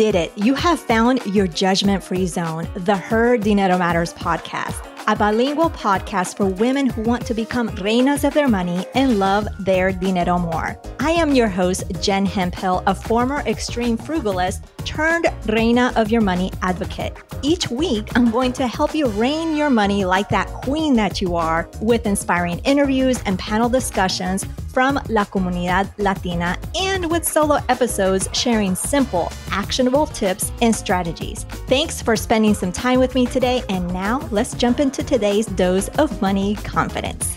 did it. You have found your judgment free zone, the Her Dinero Matters podcast, a bilingual podcast for women who want to become reinas of their money and love their dinero more. I am your host, Jen Hemphill, a former extreme frugalist turned reina of your money advocate. Each week, I'm going to help you reign your money like that queen that you are with inspiring interviews and panel discussions from La Comunidad Latina and with solo episodes sharing simple, actionable tips and strategies. Thanks for spending some time with me today. And now let's jump into today's dose of money confidence.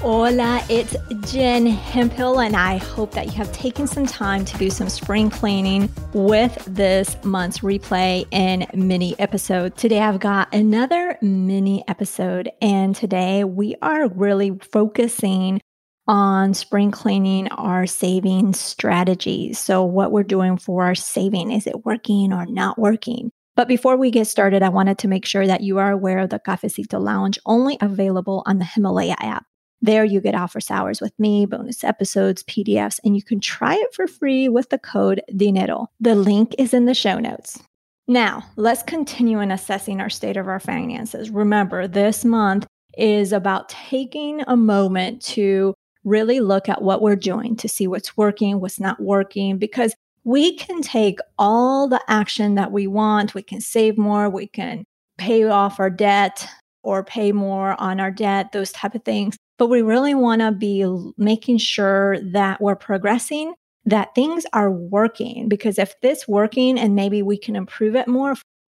Hola, it's Jen Hemphill, and I hope that you have taken some time to do some spring cleaning with this month's replay and mini episode. Today, I've got another mini episode, and today we are really focusing on spring cleaning our saving strategies. So, what we're doing for our saving is it working or not working? But before we get started, I wanted to make sure that you are aware of the Cafecito Lounge only available on the Himalaya app. There, you get office hours with me, bonus episodes, PDFs, and you can try it for free with the code DINERO. The link is in the show notes. Now, let's continue in assessing our state of our finances. Remember, this month is about taking a moment to really look at what we're doing to see what's working, what's not working, because we can take all the action that we want. We can save more, we can pay off our debt or pay more on our debt, those type of things but we really want to be making sure that we're progressing, that things are working. Because if this working and maybe we can improve it more,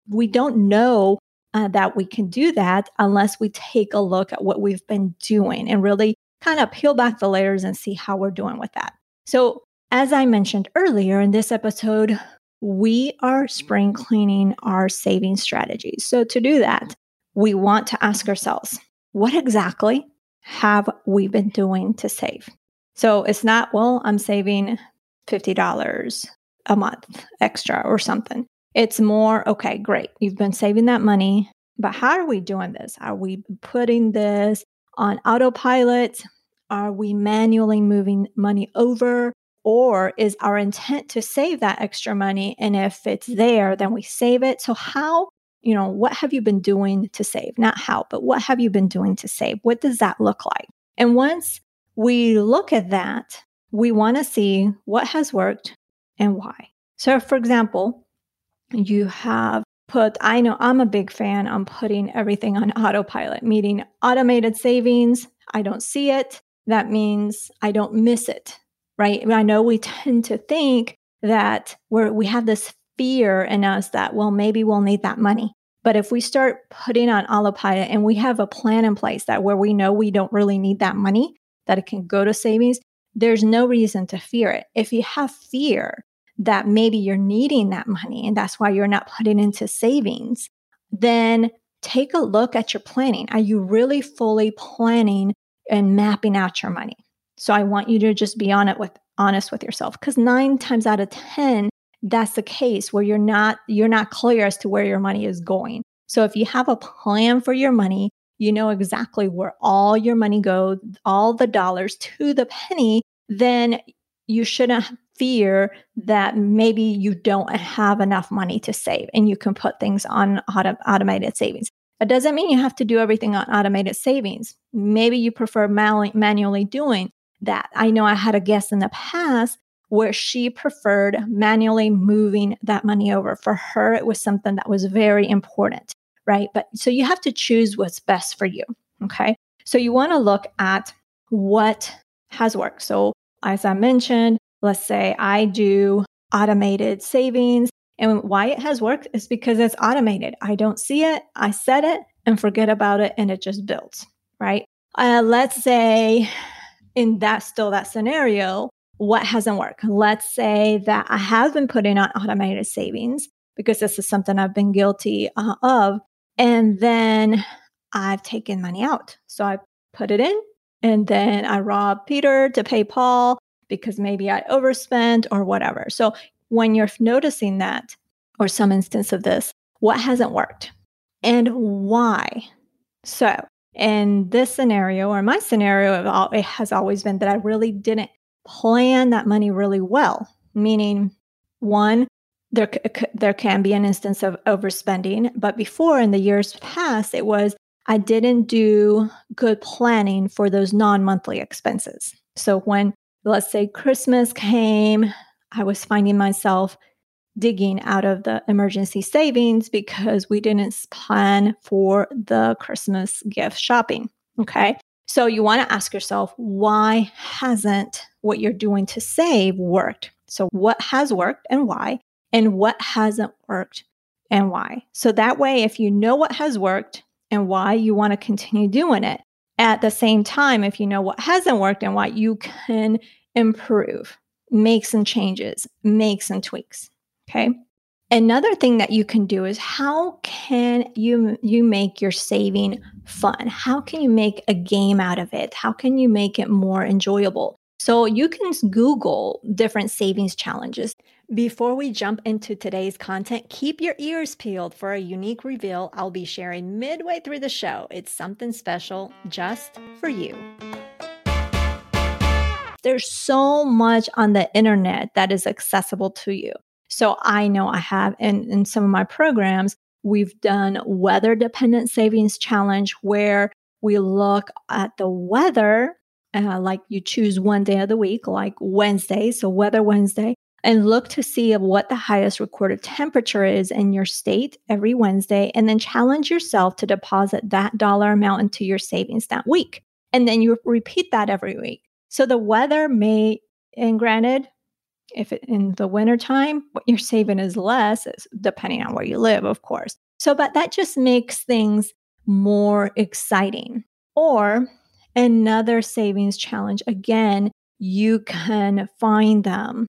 we don't know uh, that we can do that unless we take a look at what we've been doing and really kind of peel back the layers and see how we're doing with that. So, as I mentioned earlier in this episode, we are spring cleaning our saving strategies. So, to do that, we want to ask ourselves, what exactly have we been doing to save? So it's not, well, I'm saving $50 a month extra or something. It's more, okay, great. You've been saving that money, but how are we doing this? Are we putting this on autopilot? Are we manually moving money over? Or is our intent to save that extra money? And if it's there, then we save it. So, how you know, what have you been doing to save? Not how, but what have you been doing to save? What does that look like? And once we look at that, we want to see what has worked and why. So, for example, you have put, I know I'm a big fan on putting everything on autopilot, meaning automated savings. I don't see it. That means I don't miss it, right? I know we tend to think that we're, we have this fear in us that, well, maybe we'll need that money. But if we start putting on autopilot and we have a plan in place that where we know we don't really need that money, that it can go to savings, there's no reason to fear it. If you have fear that maybe you're needing that money and that's why you're not putting into savings, then take a look at your planning. Are you really fully planning and mapping out your money? So I want you to just be on it with honest with yourself because 9 times out of 10 that's the case where you're not you're not clear as to where your money is going. So if you have a plan for your money, you know exactly where all your money goes, all the dollars to the penny, then you shouldn't fear that maybe you don't have enough money to save and you can put things on auto- automated savings. It doesn't mean you have to do everything on automated savings. Maybe you prefer manually doing that. I know I had a guest in the past where she preferred manually moving that money over. For her, it was something that was very important, right? But so you have to choose what's best for you. Okay. So you want to look at what has worked. So, as I mentioned, let's say I do automated savings. And why it has worked is because it's automated. I don't see it, I set it and forget about it, and it just builds, right? Uh, let's say in that still that scenario, what hasn't worked. Let's say that I have been putting on automated savings because this is something I've been guilty uh, of. And then I've taken money out. So I put it in and then I rob Peter to pay Paul because maybe I overspent or whatever. So when you're noticing that or some instance of this, what hasn't worked and why? So in this scenario or my scenario, it has always been that I really didn't plan that money really well. Meaning, one, there there can be an instance of overspending, but before in the years past, it was I didn't do good planning for those non-monthly expenses. So when let's say Christmas came, I was finding myself digging out of the emergency savings because we didn't plan for the Christmas gift shopping. Okay. So you want to ask yourself, why hasn't what you're doing to save worked? So, what has worked and why? And what hasn't worked and why? So that way, if you know what has worked and why you want to continue doing it, at the same time, if you know what hasn't worked and what you can improve, make some changes, make some tweaks. Okay. Another thing that you can do is how can you you make your saving fun? How can you make a game out of it? How can you make it more enjoyable? So you can Google different savings challenges. Before we jump into today's content, keep your ears peeled for a unique reveal I'll be sharing midway through the show. It's something special just for you. There's so much on the internet that is accessible to you. So I know I have in, in some of my programs, we've done weather dependent savings challenge where we look at the weather, uh, like you choose one day of the week, like Wednesday, so weather Wednesday, and look to see what the highest recorded temperature is in your state every Wednesday, and then challenge yourself to deposit that dollar amount into your savings that week. And then you repeat that every week. So the weather may, and granted, if it, in the wintertime, what you're saving is less, depending on where you live, of course. So, but that just makes things more exciting. Or another savings challenge, again, you can find them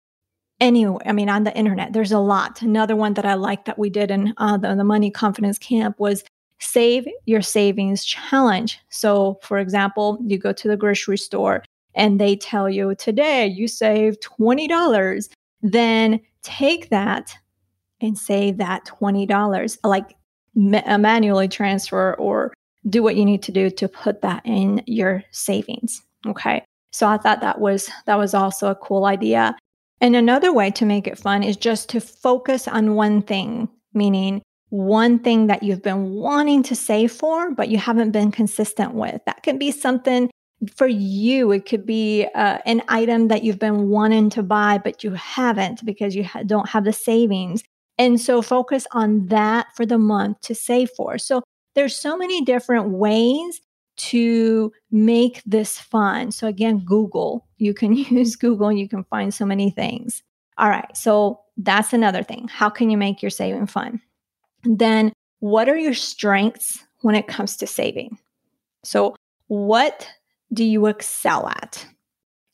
anywhere. I mean, on the internet, there's a lot. Another one that I like that we did in uh, the, the Money Confidence Camp was Save Your Savings Challenge. So, for example, you go to the grocery store and they tell you today you save $20, then take that and save that $20, like ma- manually transfer or do what you need to do to put that in your savings. Okay. So I thought that was that was also a cool idea. And another way to make it fun is just to focus on one thing, meaning one thing that you've been wanting to save for, but you haven't been consistent with. That can be something for you, it could be uh, an item that you've been wanting to buy, but you haven't because you ha- don't have the savings. And so focus on that for the month to save for. So there's so many different ways to make this fun. So again, Google, you can use Google and you can find so many things. All right. So that's another thing. How can you make your saving fun? Then what are your strengths when it comes to saving? So what do you excel at?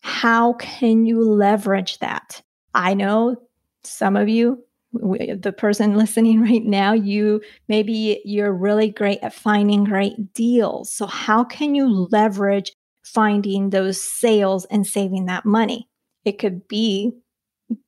How can you leverage that? I know some of you, the person listening right now, you maybe you're really great at finding great deals. So, how can you leverage finding those sales and saving that money? It could be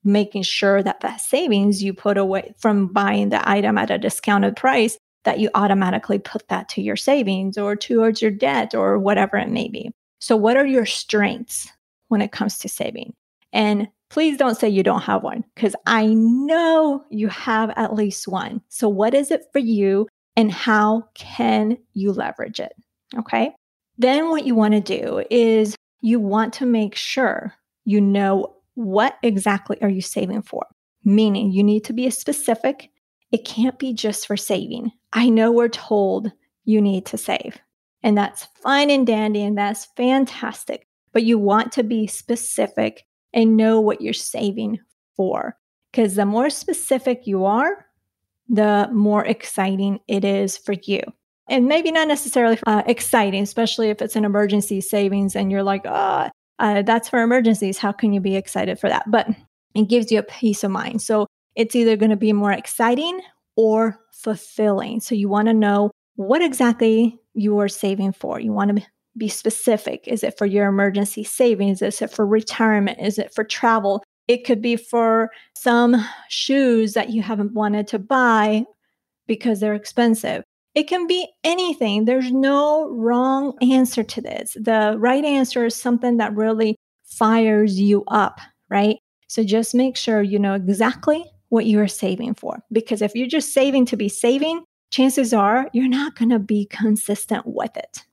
making sure that the savings you put away from buying the item at a discounted price that you automatically put that to your savings or towards your debt or whatever it may be. So, what are your strengths when it comes to saving? And please don't say you don't have one because I know you have at least one. So, what is it for you and how can you leverage it? Okay. Then, what you want to do is you want to make sure you know what exactly are you saving for, meaning you need to be specific. It can't be just for saving. I know we're told you need to save, and that's fine and dandy and that's fantastic. But you want to be specific and know what you're saving for. Because the more specific you are, the more exciting it is for you. And maybe not necessarily uh, exciting, especially if it's an emergency savings and you're like, oh, uh, that's for emergencies. How can you be excited for that? But it gives you a peace of mind. So it's either going to be more exciting or fulfilling. So you want to know what exactly you are saving for. You want to be specific. Is it for your emergency savings? Is it for retirement? Is it for travel? It could be for some shoes that you haven't wanted to buy because they're expensive. It can be anything. There's no wrong answer to this. The right answer is something that really fires you up, right? So just make sure you know exactly what you are saving for. Because if you're just saving to be saving, chances are you're not going to be consistent with it.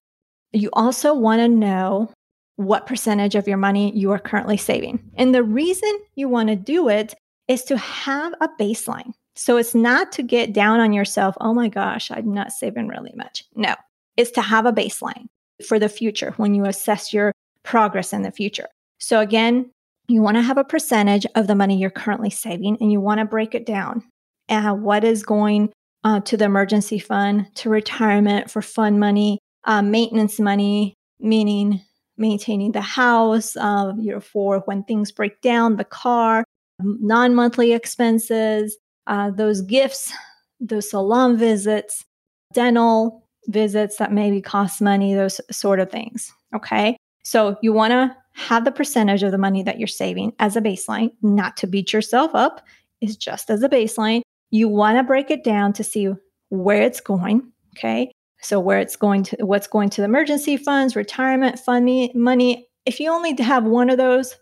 You also want to know what percentage of your money you are currently saving. And the reason you want to do it is to have a baseline. So it's not to get down on yourself, oh my gosh, I'm not saving really much. No, it's to have a baseline for the future when you assess your progress in the future. So again, you want to have a percentage of the money you're currently saving and you want to break it down. Uh, what is going uh, to the emergency fund, to retirement for fund money, uh, maintenance money, meaning maintaining the house, uh, you know, for when things break down, the car, non monthly expenses, uh, those gifts, those salon visits, dental visits that maybe cost money, those sort of things. Okay. So you want to have the percentage of the money that you're saving as a baseline, not to beat yourself up, is just as a baseline. You want to break it down to see where it's going. Okay. So where it's going to, what's going to the emergency funds, retirement fund money. If you only have one of those,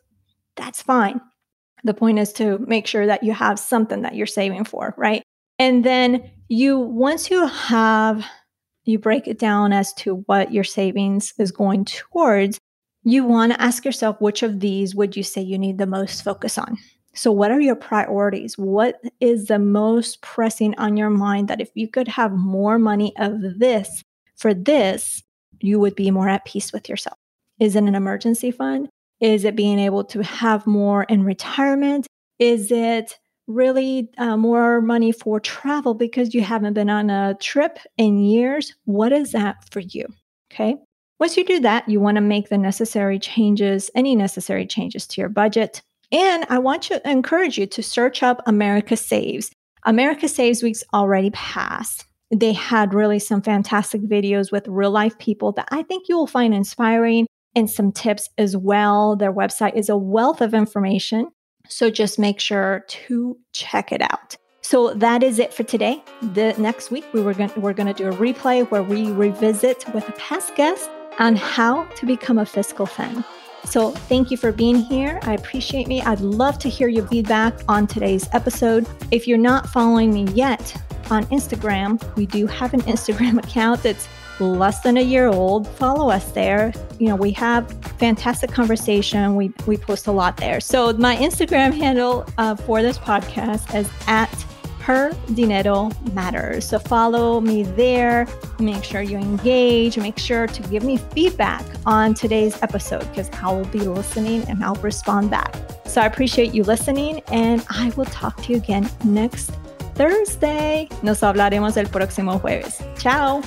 that's fine. The point is to make sure that you have something that you're saving for, right? And then you, once you have, you break it down as to what your savings is going towards, you want to ask yourself which of these would you say you need the most focus on? So, what are your priorities? What is the most pressing on your mind that if you could have more money of this for this, you would be more at peace with yourself? Is it an emergency fund? Is it being able to have more in retirement? Is it really uh, more money for travel because you haven't been on a trip in years? What is that for you? Okay. Once you do that, you want to make the necessary changes, any necessary changes to your budget. And I want to encourage you to search up America Saves. America Saves Week's already passed. They had really some fantastic videos with real life people that I think you will find inspiring and some tips as well. Their website is a wealth of information. So just make sure to check it out. So that is it for today. The next week we were going we're going to do a replay where we revisit with a past guest on how to become a fiscal fan. So thank you for being here. I appreciate me. I'd love to hear your feedback on today's episode. If you're not following me yet on Instagram, we do have an Instagram account that's less than a year old. Follow us there. You know, we have fantastic conversation. We we post a lot there. So my Instagram handle uh, for this podcast is at her dinero matters. So follow me there. Make sure you engage. Make sure to give me feedback on today's episode because I will be listening and I'll respond back. So I appreciate you listening and I will talk to you again next Thursday. Nos hablaremos el próximo jueves. Ciao.